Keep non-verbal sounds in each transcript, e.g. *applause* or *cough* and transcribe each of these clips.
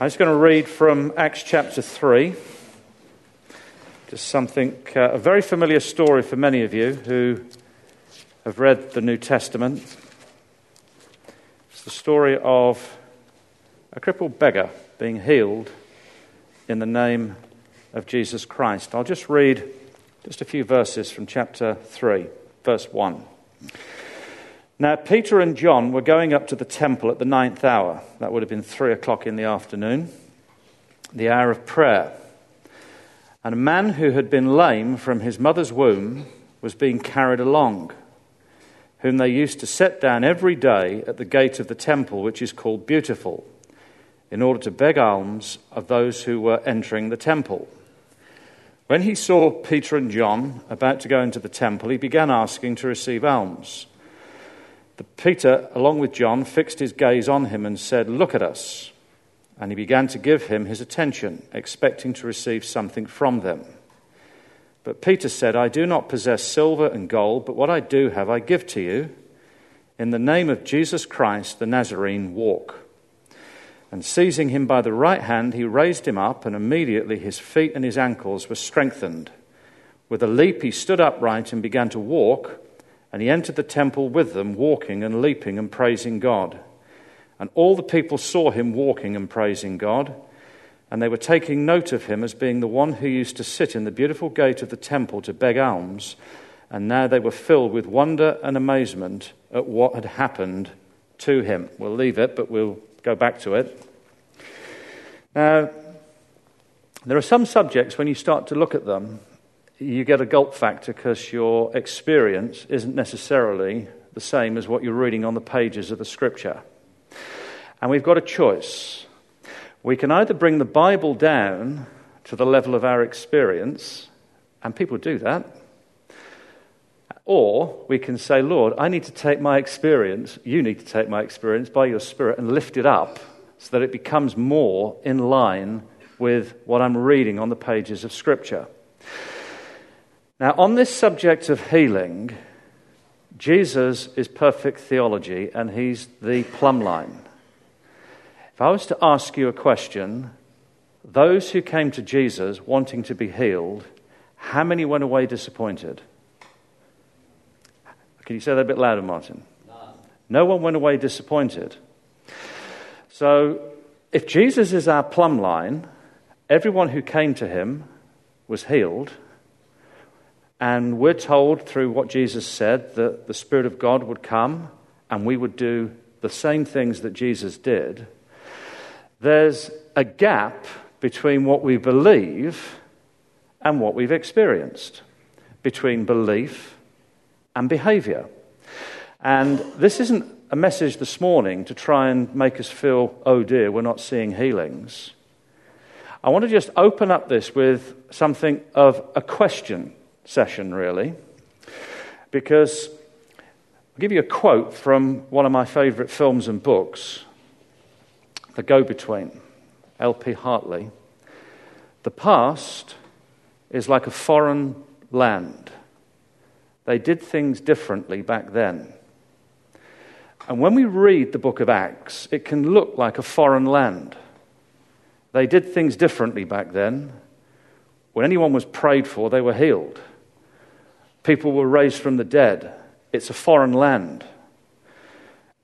I'm just going to read from Acts chapter 3. Just something, uh, a very familiar story for many of you who have read the New Testament. It's the story of a crippled beggar being healed in the name of Jesus Christ. I'll just read just a few verses from chapter 3, verse 1. Now, Peter and John were going up to the temple at the ninth hour. That would have been three o'clock in the afternoon, the hour of prayer. And a man who had been lame from his mother's womb was being carried along, whom they used to set down every day at the gate of the temple, which is called Beautiful, in order to beg alms of those who were entering the temple. When he saw Peter and John about to go into the temple, he began asking to receive alms. The Peter, along with John, fixed his gaze on him and said, Look at us. And he began to give him his attention, expecting to receive something from them. But Peter said, I do not possess silver and gold, but what I do have I give to you. In the name of Jesus Christ, the Nazarene, walk. And seizing him by the right hand, he raised him up, and immediately his feet and his ankles were strengthened. With a leap, he stood upright and began to walk and he entered the temple with them, walking and leaping and praising God. And all the people saw him walking and praising God. And they were taking note of him as being the one who used to sit in the beautiful gate of the temple to beg alms. And now they were filled with wonder and amazement at what had happened to him. We'll leave it, but we'll go back to it. Now, there are some subjects, when you start to look at them, you get a gulp factor because your experience isn't necessarily the same as what you're reading on the pages of the scripture. And we've got a choice. We can either bring the Bible down to the level of our experience, and people do that, or we can say, Lord, I need to take my experience, you need to take my experience by your Spirit and lift it up so that it becomes more in line with what I'm reading on the pages of Scripture. Now, on this subject of healing, Jesus is perfect theology and he's the plumb line. If I was to ask you a question, those who came to Jesus wanting to be healed, how many went away disappointed? Can you say that a bit louder, Martin? No one went away disappointed. So, if Jesus is our plumb line, everyone who came to him was healed and we're told through what Jesus said that the Spirit of God would come and we would do the same things that Jesus did. There's a gap between what we believe and what we've experienced, between belief and behavior. And this isn't a message this morning to try and make us feel, oh dear, we're not seeing healings. I want to just open up this with something of a question session, really, because I'll give you a quote from one of my favourite films and books, The Go Between, L.P. Hartley. The past is like a foreign land. They did things differently back then. And when we read the book of Acts, it can look like a foreign land. They did things differently back then. When anyone was prayed for, they were healed. People were raised from the dead. It's a foreign land.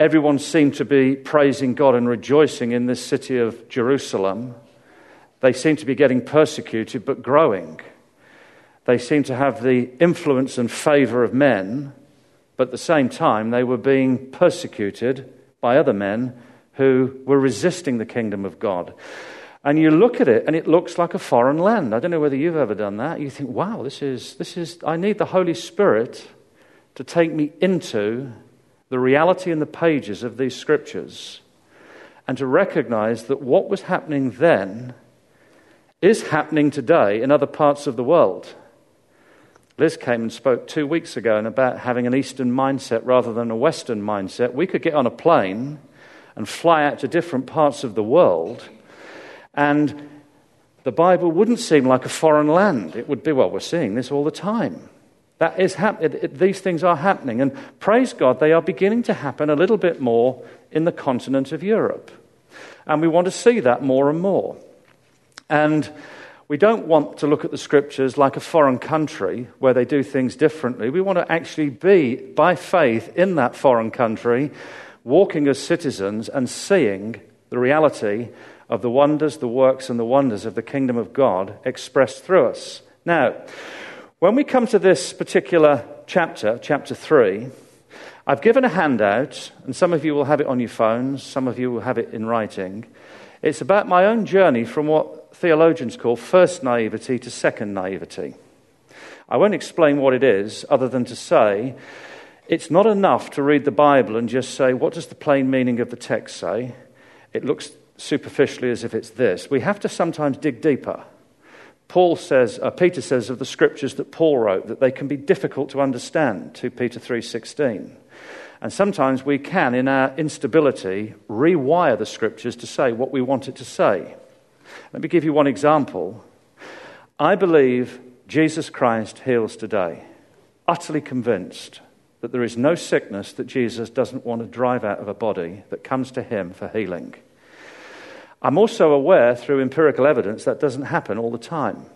Everyone seemed to be praising God and rejoicing in this city of Jerusalem. They seemed to be getting persecuted but growing. They seemed to have the influence and favor of men, but at the same time, they were being persecuted by other men who were resisting the kingdom of God. And you look at it and it looks like a foreign land. I don't know whether you've ever done that. You think, wow, this is, this is, I need the Holy Spirit to take me into the reality in the pages of these scriptures and to recognize that what was happening then is happening today in other parts of the world. Liz came and spoke two weeks ago about having an Eastern mindset rather than a Western mindset. We could get on a plane and fly out to different parts of the world and the Bible wouldn't seem like a foreign land. It would be, well, we're seeing this all the time. That is happening. These things are happening. And praise God, they are beginning to happen a little bit more in the continent of Europe. And we want to see that more and more. And we don't want to look at the scriptures like a foreign country where they do things differently. We want to actually be, by faith, in that foreign country, walking as citizens and seeing the reality of the wonders, the works, and the wonders of the kingdom of God expressed through us. Now, when we come to this particular chapter, chapter 3, I've given a handout, and some of you will have it on your phones, some of you will have it in writing. It's about my own journey from what theologians call first naivety to second naivety. I won't explain what it is, other than to say it's not enough to read the Bible and just say, what does the plain meaning of the text say? It looks superficially as if it's this. We have to sometimes dig deeper. Paul says, uh, Peter says of the scriptures that Paul wrote that they can be difficult to understand, 2 Peter 3:16. And sometimes we can, in our instability, rewire the scriptures to say what we want it to say. Let me give you one example. I believe Jesus Christ heals today, utterly convinced that there is no sickness that Jesus doesn't want to drive out of a body that comes to him for healing. I'm also aware through empirical evidence that doesn't happen all the time.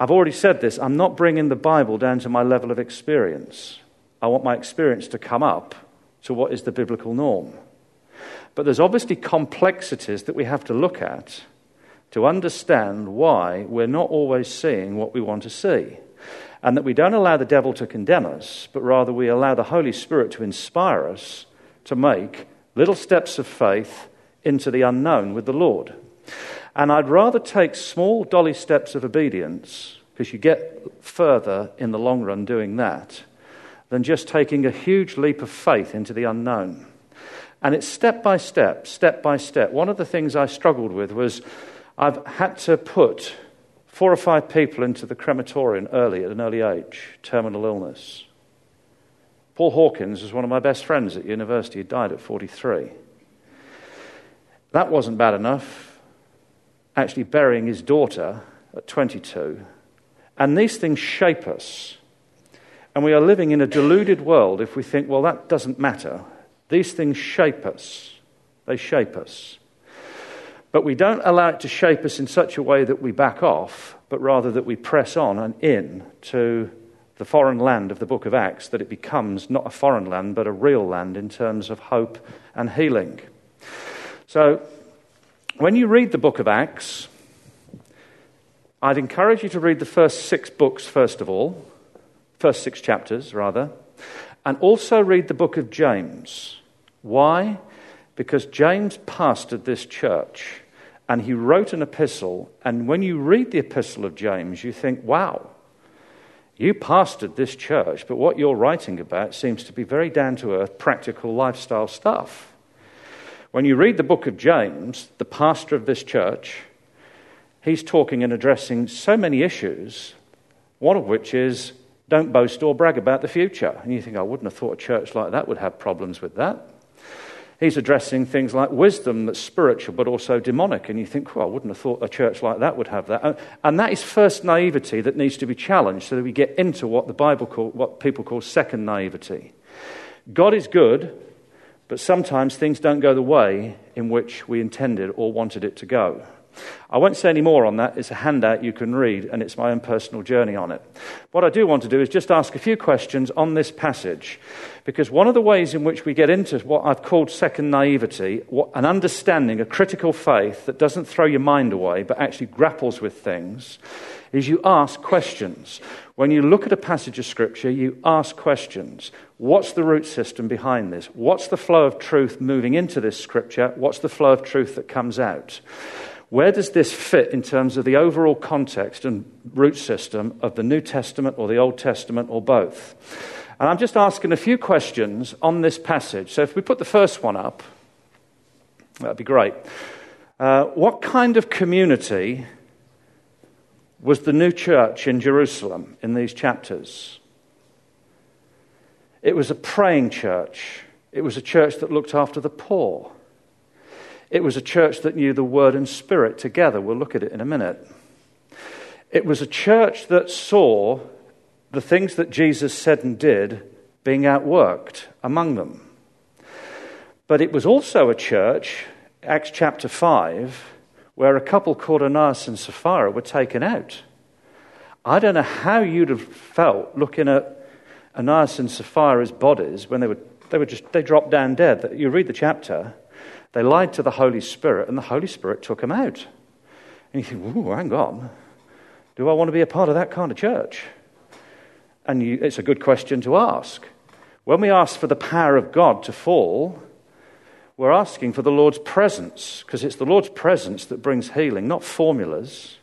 I've already said this I'm not bringing the Bible down to my level of experience. I want my experience to come up to what is the biblical norm. But there's obviously complexities that we have to look at to understand why we're not always seeing what we want to see. And that we don't allow the devil to condemn us, but rather we allow the Holy Spirit to inspire us to make little steps of faith into the unknown with the Lord. And I'd rather take small, dolly steps of obedience, because you get further in the long run doing that, than just taking a huge leap of faith into the unknown. And it's step by step, step by step. One of the things I struggled with was I've had to put four or five people into the crematorium early, at an early age, terminal illness. Paul Hawkins was one of my best friends at university. He died at 43. That wasn't bad enough. Actually, burying his daughter at 22. And these things shape us. And we are living in a deluded world if we think, well, that doesn't matter. These things shape us. They shape us. But we don't allow it to shape us in such a way that we back off, but rather that we press on and in to the foreign land of the book of Acts, that it becomes not a foreign land, but a real land in terms of hope and healing. So, when you read the book of Acts, I'd encourage you to read the first six books first of all, first six chapters, rather, and also read the book of James. Why? Because James pastored this church and he wrote an epistle. And when you read the epistle of James, you think, wow, you pastored this church, but what you're writing about seems to be very down to earth, practical lifestyle stuff. When you read the book of James, the pastor of this church, he's talking and addressing so many issues, one of which is don't boast or brag about the future. And you think, I wouldn't have thought a church like that would have problems with that. He's addressing things like wisdom that's spiritual but also demonic. And you think, well, I wouldn't have thought a church like that would have that. And that is first naivety that needs to be challenged so that we get into what the Bible what people call second naivety. God is good, but sometimes things don't go the way in which we intended or wanted it to go. I won't say any more on that. It's a handout you can read, and it's my own personal journey on it. What I do want to do is just ask a few questions on this passage, because one of the ways in which we get into what I've called second naivety, an understanding, a critical faith that doesn't throw your mind away, but actually grapples with things, is you ask questions. When you look at a passage of Scripture, you ask questions. What's the root system behind this? What's the flow of truth moving into this Scripture? What's the flow of truth that comes out? Where does this fit in terms of the overall context and root system of the New Testament or the Old Testament or both? And I'm just asking a few questions on this passage. So if we put the first one up, that'd be great. Uh, what kind of community was the new church in Jerusalem in these chapters? It was a praying church. It was a church that looked after the poor. It was a church that knew the word and spirit together. We'll look at it in a minute. It was a church that saw the things that Jesus said and did being outworked among them. But it was also a church Acts chapter 5, where a couple called Ananias and Sapphira were taken out. I don't know how you'd have felt looking at Ananias and Sapphira's bodies when they were, they were just, they dropped down dead. You read the chapter, they lied to the Holy Spirit, and the Holy Spirit took them out. And you think, ooh, hang on. Do I want to be a part of that kind of church? And you, it's a good question to ask. When we ask for the power of God to fall, we're asking for the Lord's presence, because it's the Lord's presence that brings healing, not formulas.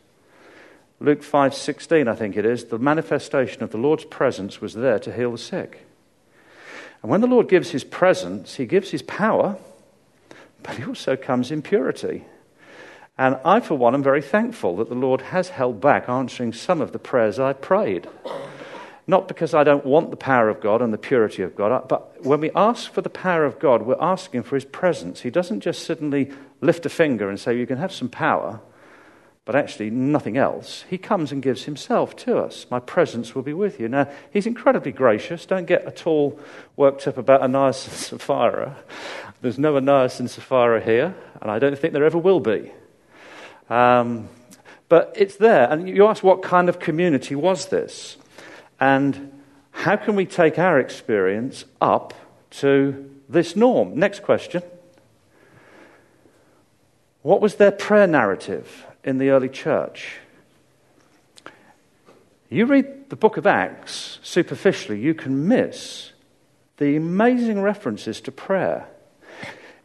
Luke 5:16 I think it is, the manifestation of the Lord's presence was there to heal the sick. And when the Lord gives his presence, he gives his power, but he also comes in purity. And I, for one, am very thankful that the Lord has held back answering some of the prayers I prayed. Not because I don't want the power of God and the purity of God, but when we ask for the power of God, we're asking for his presence. He doesn't just suddenly lift a finger and say, You can have some power, but actually nothing else. He comes and gives himself to us. My presence will be with you. Now, he's incredibly gracious. Don't get at all worked up about Ananias and *laughs* Sapphira. There's no Ananias and Sapphira here, and I don't think there ever will be. Um, but it's there. And you ask, what kind of community was this? And how can we take our experience up to this norm? Next question. What was their prayer narrative in the early church? You read the book of Acts superficially, you can miss the amazing references to prayer.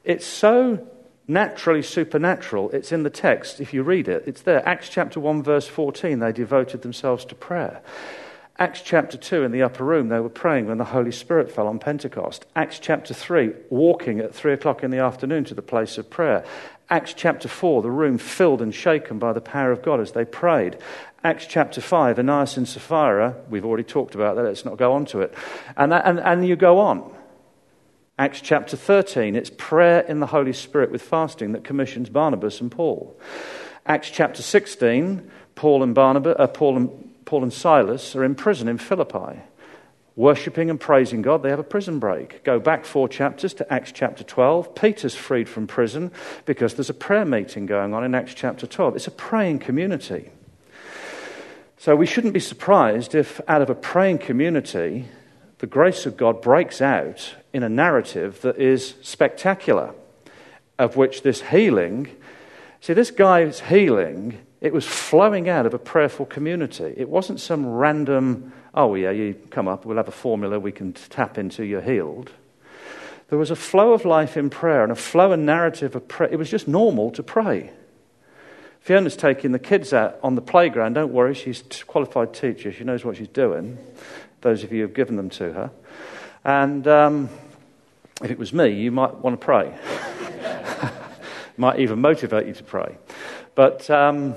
It's so naturally supernatural. It's in the text if you read it. It's there. Acts chapter 1, verse 14, they devoted themselves to prayer. Acts chapter 2, in the upper room, they were praying when the Holy Spirit fell on Pentecost. Acts chapter 3, walking at 3 o'clock in the afternoon to the place of prayer. Acts chapter 4, the room filled and shaken by the power of God as they prayed. Acts chapter 5, Ananias and Sapphira, we've already talked about that, let's not go on to it. And, and, and you go on. Acts chapter 13, it's prayer in the Holy Spirit with fasting that commissions Barnabas and Paul. Acts chapter 16, Paul and, Barnabas, uh, Paul and Paul and Silas are in prison in Philippi, worshipping and praising God. They have a prison break. Go back four chapters to Acts chapter 12. Peter's freed from prison because there's a prayer meeting going on in Acts chapter 12. It's a praying community. So we shouldn't be surprised if, out of a praying community, the grace of God breaks out in a narrative that is spectacular, of which this healing. See, this guy's healing it was flowing out of a prayerful community. It wasn't some random, oh, yeah, you come up, we'll have a formula we can tap into, you're healed. There was a flow of life in prayer and a flow and narrative of prayer. It was just normal to pray. Fiona's taking the kids out on the playground. Don't worry, she's a qualified teacher. She knows what she's doing. Those of you who've given them to her. And um, if it was me, you might want to pray. *laughs* might even motivate you to pray. But um,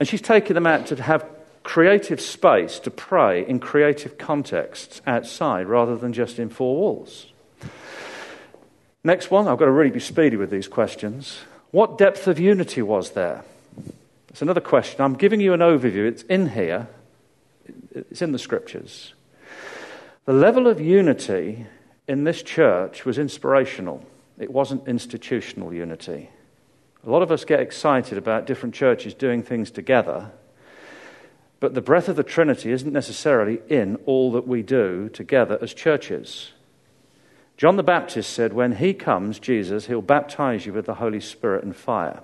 and she's taken them out to have creative space to pray in creative contexts outside rather than just in four walls. Next one, I've got to really be speedy with these questions. What depth of unity was there? It's another question. I'm giving you an overview. It's in here, it's in the scriptures. The level of unity in this church was inspirational, it wasn't institutional unity. A lot of us get excited about different churches doing things together, but the breath of the Trinity isn't necessarily in all that we do together as churches. John the Baptist said, When he comes, Jesus, he'll baptize you with the Holy Spirit and fire.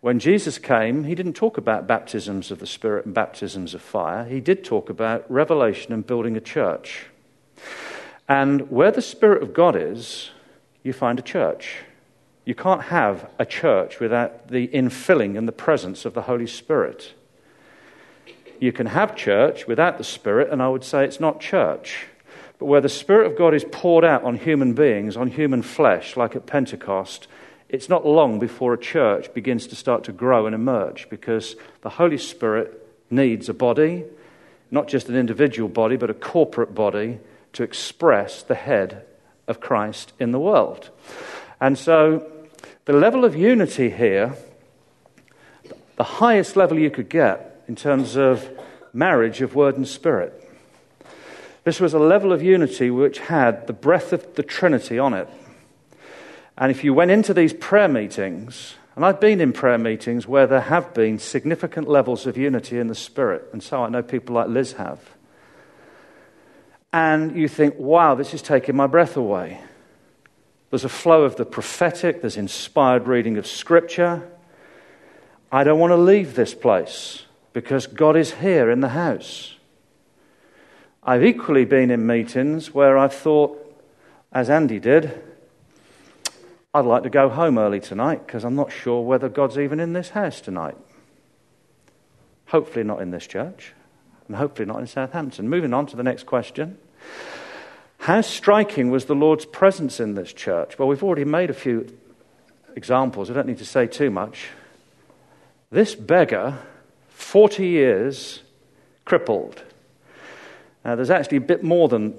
When Jesus came, he didn't talk about baptisms of the Spirit and baptisms of fire. He did talk about revelation and building a church. And where the Spirit of God is, you find a church. You can't have a church without the infilling and the presence of the Holy Spirit. You can have church without the Spirit, and I would say it's not church. But where the Spirit of God is poured out on human beings, on human flesh, like at Pentecost, it's not long before a church begins to start to grow and emerge because the Holy Spirit needs a body, not just an individual body, but a corporate body to express the head of Christ in the world. And so the level of unity here, the highest level you could get in terms of marriage of word and spirit. This was a level of unity which had the breath of the Trinity on it. And if you went into these prayer meetings, and I've been in prayer meetings where there have been significant levels of unity in the Spirit, and so I know people like Liz have. And you think, wow, this is taking my breath away. There's a flow of the prophetic, there's inspired reading of Scripture. I don't want to leave this place because God is here in the house. I've equally been in meetings where I've thought, as Andy did, I'd like to go home early tonight because I'm not sure whether God's even in this house tonight. Hopefully, not in this church, and hopefully, not in Southampton. Moving on to the next question. How striking was the Lord's presence in this church? Well, we've already made a few examples. I don't need to say too much. This beggar, 40 years, crippled. Now, there's actually a bit more than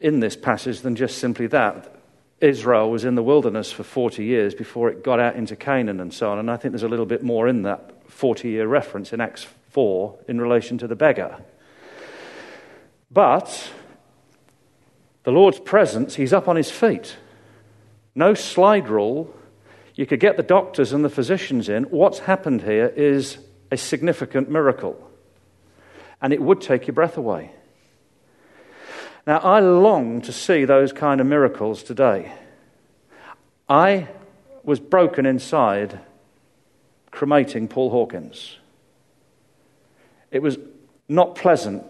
in this passage than just simply that. Israel was in the wilderness for 40 years before it got out into Canaan and so on. And I think there's a little bit more in that 40 year reference in Acts 4 in relation to the beggar. But the Lord's presence, he's up on his feet. No slide rule. You could get the doctors and the physicians in. What's happened here is a significant miracle. And it would take your breath away. Now, I long to see those kind of miracles today. I was broken inside cremating Paul Hawkins. It was not pleasant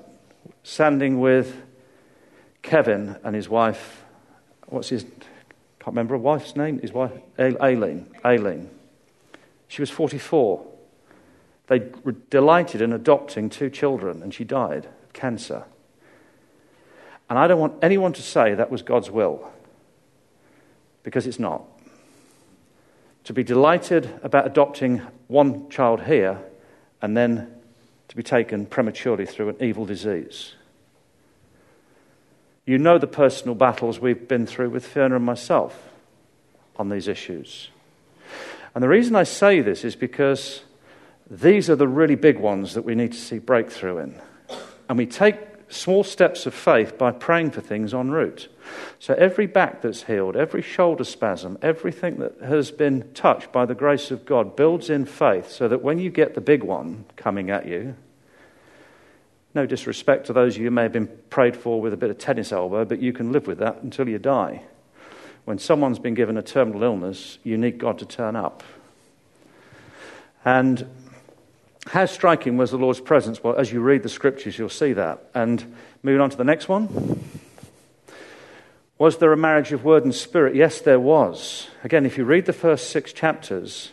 standing with Kevin and his wife. What's his? Can't remember a wife's name. His wife, Aileen. Aileen. She was 44. They were delighted in adopting two children, and she died of cancer. And I don't want anyone to say that was God's will, because it's not. To be delighted about adopting one child here and then to be taken prematurely through an evil disease. You know the personal battles we've been through with Fiona and myself on these issues. And the reason I say this is because these are the really big ones that we need to see breakthrough in. And we take small steps of faith by praying for things en route. So every back that's healed, every shoulder spasm, everything that has been touched by the grace of God builds in faith so that when you get the big one coming at you, no disrespect to those of you who may have been prayed for with a bit of tennis elbow, but you can live with that until you die. When someone's been given a terminal illness, you need God to turn up. And how striking was the Lord's presence? Well, as you read the scriptures, you'll see that. And moving on to the next one. Was there a marriage of word and spirit? Yes, there was. Again, if you read the first six chapters,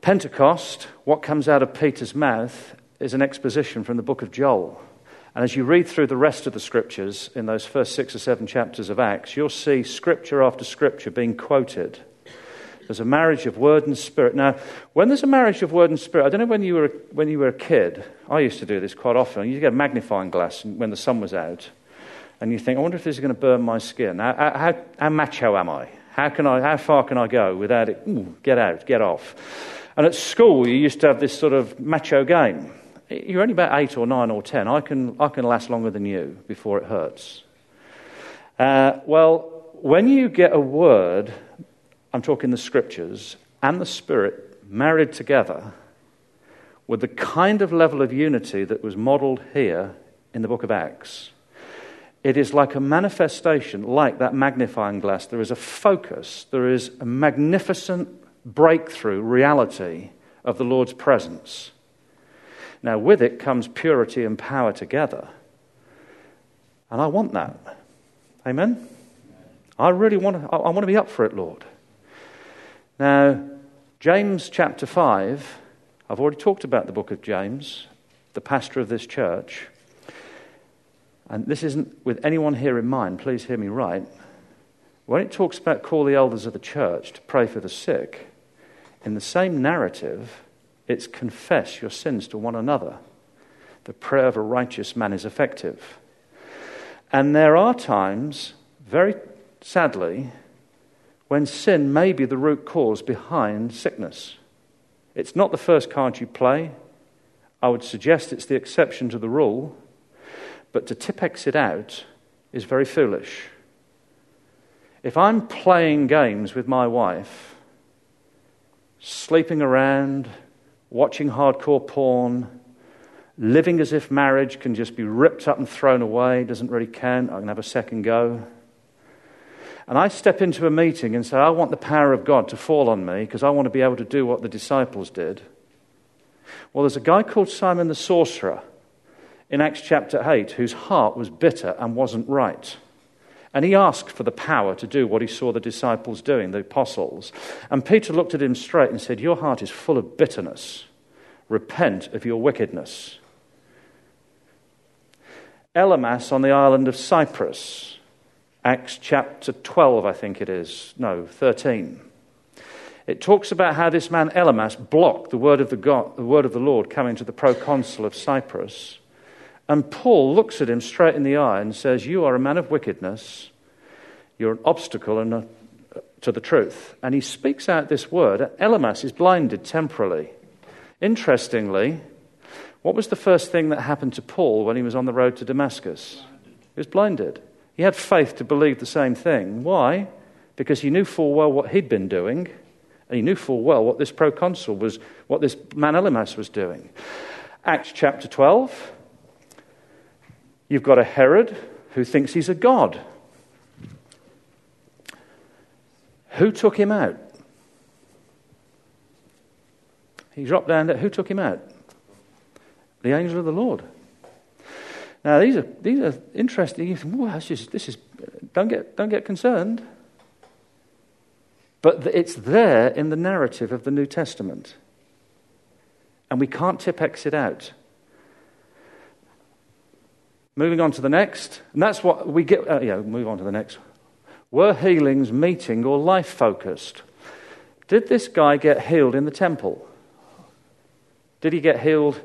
Pentecost, what comes out of Peter's mouth, is an exposition from the book of Joel. And as you read through the rest of the scriptures in those first six or seven chapters of Acts, you'll see scripture after scripture being quoted there's a marriage of word and spirit. Now, when there's a marriage of word and spirit, I don't know when you were, when you were a kid, I used to do this quite often. You get a magnifying glass when the sun was out, and you think, I wonder if this is going to burn my skin. How, how, how macho am I? How, can I? how far can I go without it? Ooh, get out, get off. And at school, you used to have this sort of macho game. You're only about eight or nine or ten. I can, I can last longer than you before it hurts. Uh, well, when you get a word I'm talking the scriptures, and the Spirit married together with the kind of level of unity that was modeled here in the book of Acts. It is like a manifestation, like that magnifying glass. There is a focus, there is a magnificent breakthrough reality of the Lord's presence. Now, with it comes purity and power together. And I want that. Amen? I really want to, I want to be up for it, Lord. Now, James chapter 5, I've already talked about the book of James, the pastor of this church. And this isn't with anyone here in mind, please hear me right. When it talks about call the elders of the church to pray for the sick, in the same narrative, it's confess your sins to one another. The prayer of a righteous man is effective. And there are times, very sadly, when sin may be the root cause behind sickness. It's not the first card you play. I would suggest it's the exception to the rule, but to Tipp-Ex it out is very foolish. If I'm playing games with my wife, sleeping around, watching hardcore porn, living as if marriage can just be ripped up and thrown away, doesn't really count, I can have a second go. And I step into a meeting and say, I want the power of God to fall on me because I want to be able to do what the disciples did. Well, there's a guy called Simon the sorcerer in Acts chapter 8 whose heart was bitter and wasn't right. And he asked for the power to do what he saw the disciples doing, the apostles. And Peter looked at him straight and said, Your heart is full of bitterness. Repent of your wickedness. Elymas on the island of Cyprus, Acts chapter 12, I think it is. No, 13. It talks about how this man Elymas blocked the word of the, God, the word of the Lord coming to the proconsul of Cyprus. And Paul looks at him straight in the eye and says, You are a man of wickedness. You're an obstacle a, to the truth. And he speaks out this word. Elymas is blinded temporally. Interestingly, what was the first thing that happened to Paul when he was on the road to Damascus? He was blinded. He had faith to believe the same thing. Why? Because he knew full well what he'd been doing, and he knew full well what this proconsul was, what this man Elymas was doing. Acts chapter 12. You've got a Herod who thinks he's a god. Who took him out? He dropped down there. Who took him out? The angel of the Lord. Now, these are, these are interesting. Well, just, this is, don't get, don't get concerned. But it's there in the narrative of the New Testament. And we can't tip exit out. Moving on to the next, and that's what we get. Uh, yeah, move on to the next. Were healings meeting or life focused? Did this guy get healed in the temple? Did he get healed?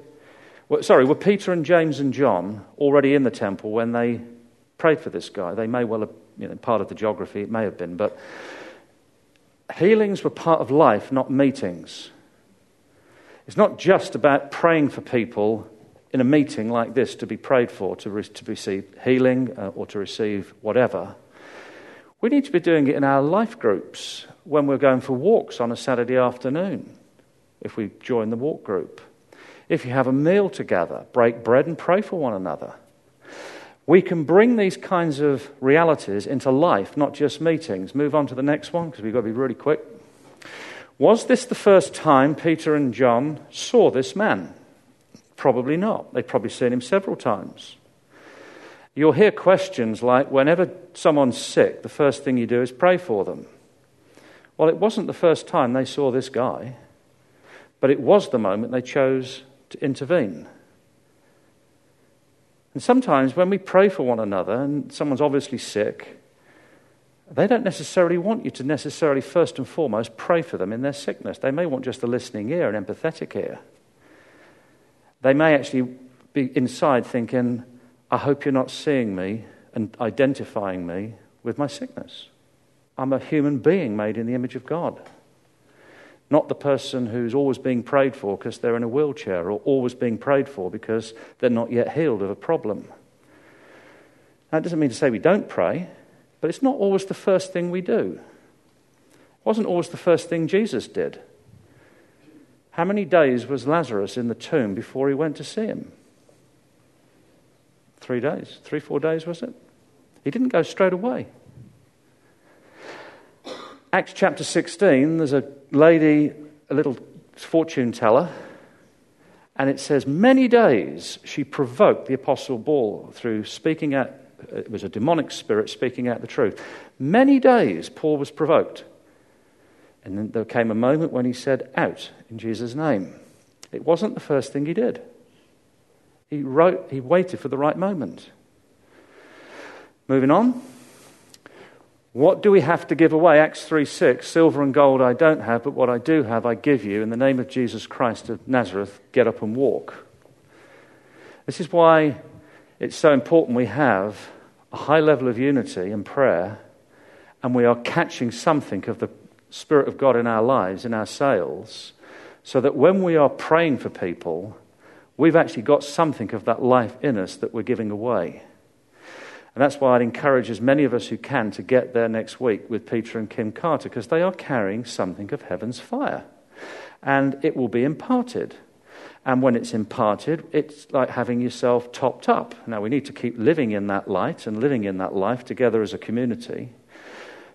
Well, sorry, were Peter and James and John already in the temple when they prayed for this guy? They may well have, you know, part of the geography, it may have been, but healings were part of life, not meetings. It's not just about praying for people in a meeting like this to be prayed for, to, re- to receive healing uh, or to receive whatever. We need to be doing it in our life groups when we're going for walks on a Saturday afternoon, if we join the walk group. If you have a meal together, break bread and pray for one another. We can bring these kinds of realities into life, not just meetings. Move on to the next one because we've got to be really quick. Was this the first time Peter and John saw this man? Probably not. They'd probably seen him several times. You'll hear questions like whenever someone's sick, the first thing you do is pray for them. Well, it wasn't the first time they saw this guy, but it was the moment they chose to intervene. And sometimes when we pray for one another and someone's obviously sick, they don't necessarily want you to necessarily first and foremost pray for them in their sickness. They may want just a listening ear, an empathetic ear. They may actually be inside thinking, I hope you're not seeing me and identifying me with my sickness. I'm a human being made in the image of God. Not the person who's always being prayed for because they're in a wheelchair or always being prayed for because they're not yet healed of a problem. That doesn't mean to say we don't pray, but it's not always the first thing we do. It wasn't always the first thing Jesus did. How many days was Lazarus in the tomb before he went to see him? Three days. Three, four days, was it? He didn't go straight away. Acts chapter 16, there's a lady, a little fortune teller, and it says, Many days she provoked the apostle Paul through speaking out, it was a demonic spirit speaking out the truth. Many days Paul was provoked. And then there came a moment when he said, Out in Jesus' name. It wasn't the first thing he did. He, wrote, he waited for the right moment. Moving on. What do we have to give away? Acts 3 6. Silver and gold I don't have, but what I do have I give you. In the name of Jesus Christ of Nazareth, get up and walk. This is why it's so important we have a high level of unity and prayer, and we are catching something of the Spirit of God in our lives, in our sails, so that when we are praying for people, we've actually got something of that life in us that we're giving away. And that's why I'd encourage as many of us who can to get there next week with Peter and Kim Carter, because they are carrying something of heaven's fire. And it will be imparted. And when it's imparted, it's like having yourself topped up. Now, we need to keep living in that light and living in that life together as a community.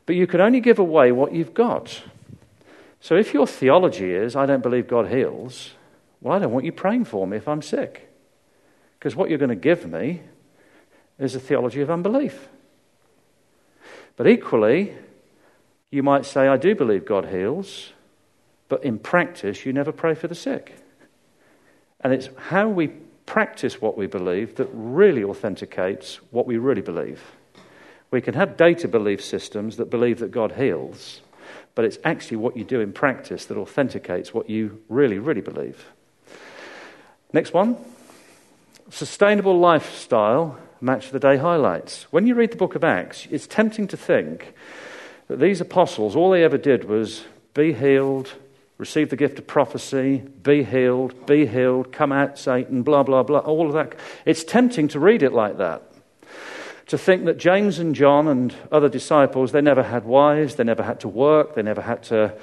But you can only give away what you've got. So if your theology is, I don't believe God heals, well, I don't want you praying for me if I'm sick. Because what you're going to give me is a theology of unbelief. But equally, you might say, I do believe God heals, but in practice, you never pray for the sick. And it's how we practice what we believe that really authenticates what we really believe. We can have data belief systems that believe that God heals, but it's actually what you do in practice that authenticates what you really, really believe. Next one sustainable lifestyle match the day highlights. When you read the book of Acts, it's tempting to think that these apostles, all they ever did was be healed, receive the gift of prophecy, be healed, be healed, come out, Satan, blah, blah, blah, all of that. It's tempting to read it like that. To think that James and John and other disciples, they never had wives, they never had to work, they never had to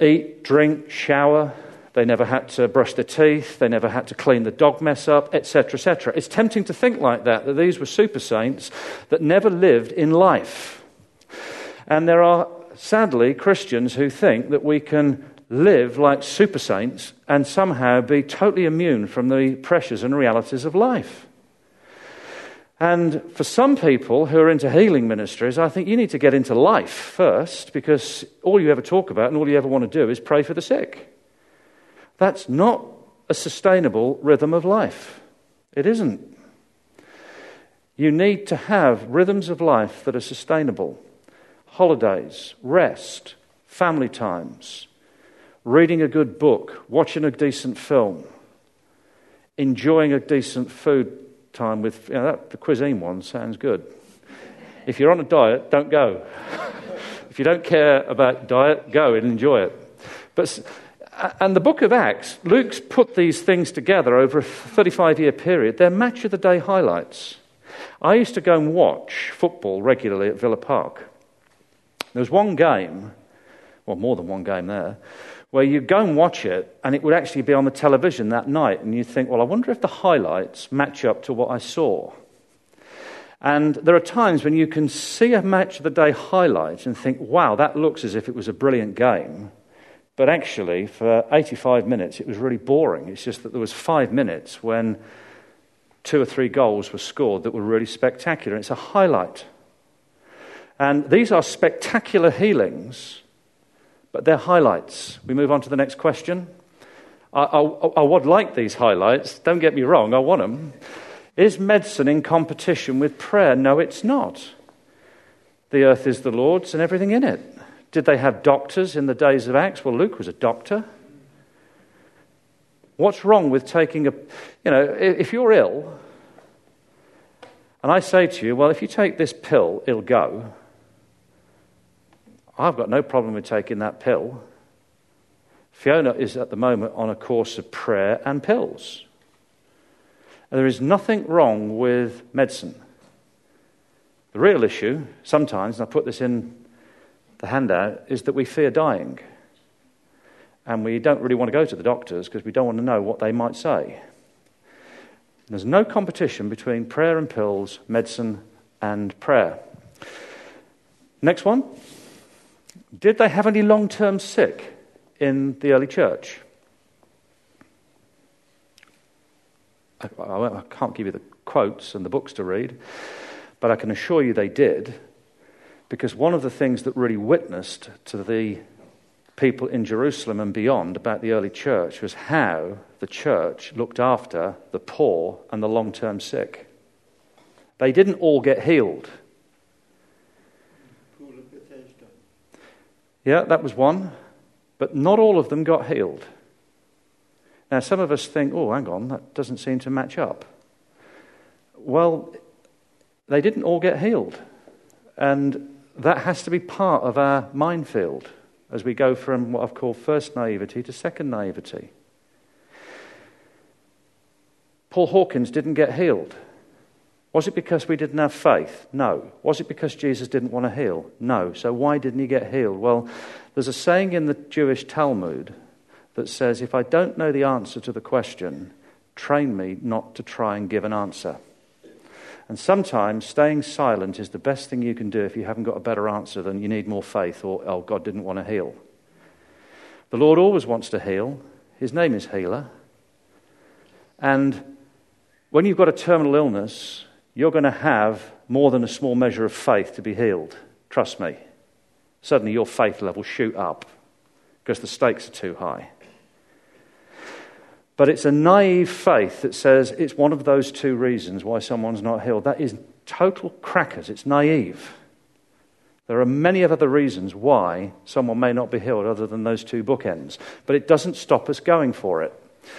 eat, drink, shower, they never had to brush their teeth. They never had to clean the dog mess up, etc., etc. It's tempting to think like that, that these were super saints that never lived in life. And there are, sadly, Christians who think that we can live like super saints and somehow be totally immune from the pressures and realities of life. And for some people who are into healing ministries, I think you need to get into life first because all you ever talk about and all you ever want to do is pray for the sick. That's not a sustainable rhythm of life. It isn't. You need to have rhythms of life that are sustainable holidays, rest, family times, reading a good book, watching a decent film, enjoying a decent food time with you know, that, the cuisine one sounds good. If you're on a diet, don't go. *laughs* if you don't care about diet, go and enjoy it. But and the book of Acts, Luke's put these things together over a 35 year period. They're match of the day highlights. I used to go and watch football regularly at Villa Park. There was one game, well, more than one game there, where you'd go and watch it and it would actually be on the television that night. And you'd think, well, I wonder if the highlights match up to what I saw. And there are times when you can see a match of the day highlight and think, wow, that looks as if it was a brilliant game. But actually, for 85 minutes, it was really boring. It's just that there was five minutes when two or three goals were scored that were really spectacular. It's a highlight. And these are spectacular healings, but they're highlights. We move on to the next question. I, I, I would like these highlights. Don't get me wrong, I want them. Is medicine in competition with prayer? No, it's not. The earth is the Lord's and everything in it. Did they have doctors in the days of Acts? Well, Luke was a doctor. What's wrong with taking a, you know, if you're ill, and I say to you, well, if you take this pill, it'll go. I've got no problem with taking that pill. Fiona is at the moment on a course of prayer and pills. And there is nothing wrong with medicine. The real issue, sometimes, and I put this in the handout is that we fear dying. And we don't really want to go to the doctors because we don't want to know what they might say. There's no competition between prayer and pills, medicine and prayer. Next one. Did they have any long term sick in the early church? I, I, can't give you the quotes and the books to read, but I can assure you they did. Because one of the things that really witnessed to the people in Jerusalem and beyond about the early church was how the church looked after the poor and the long term sick. They didn't all get healed. Yeah, that was one. But not all of them got healed. Now, some of us think, oh, hang on, that doesn't seem to match up. Well, they didn't all get healed. And that has to be part of our minefield as we go from what I've called first naivety to second naivety. Paul Hawkins didn't get healed. Was it because we didn't have faith? No. Was it because Jesus didn't want to heal? No. So why didn't he get healed? Well, there's a saying in the Jewish Talmud that says, if I don't know the answer to the question, train me not to try and give an answer. And sometimes staying silent is the best thing you can do if you haven't got a better answer than you need more faith or, oh, God didn't want to heal. The Lord always wants to heal. His name is Healer. And when you've got a terminal illness, you're going to have more than a small measure of faith to be healed. Trust me. Suddenly your faith level shoot up because the stakes are too high. But it's a naive faith that says it's one of those two reasons why someone's not healed. That is total crackers. It's naive. There are many other reasons why someone may not be healed other than those two bookends. But it doesn't stop us going for it.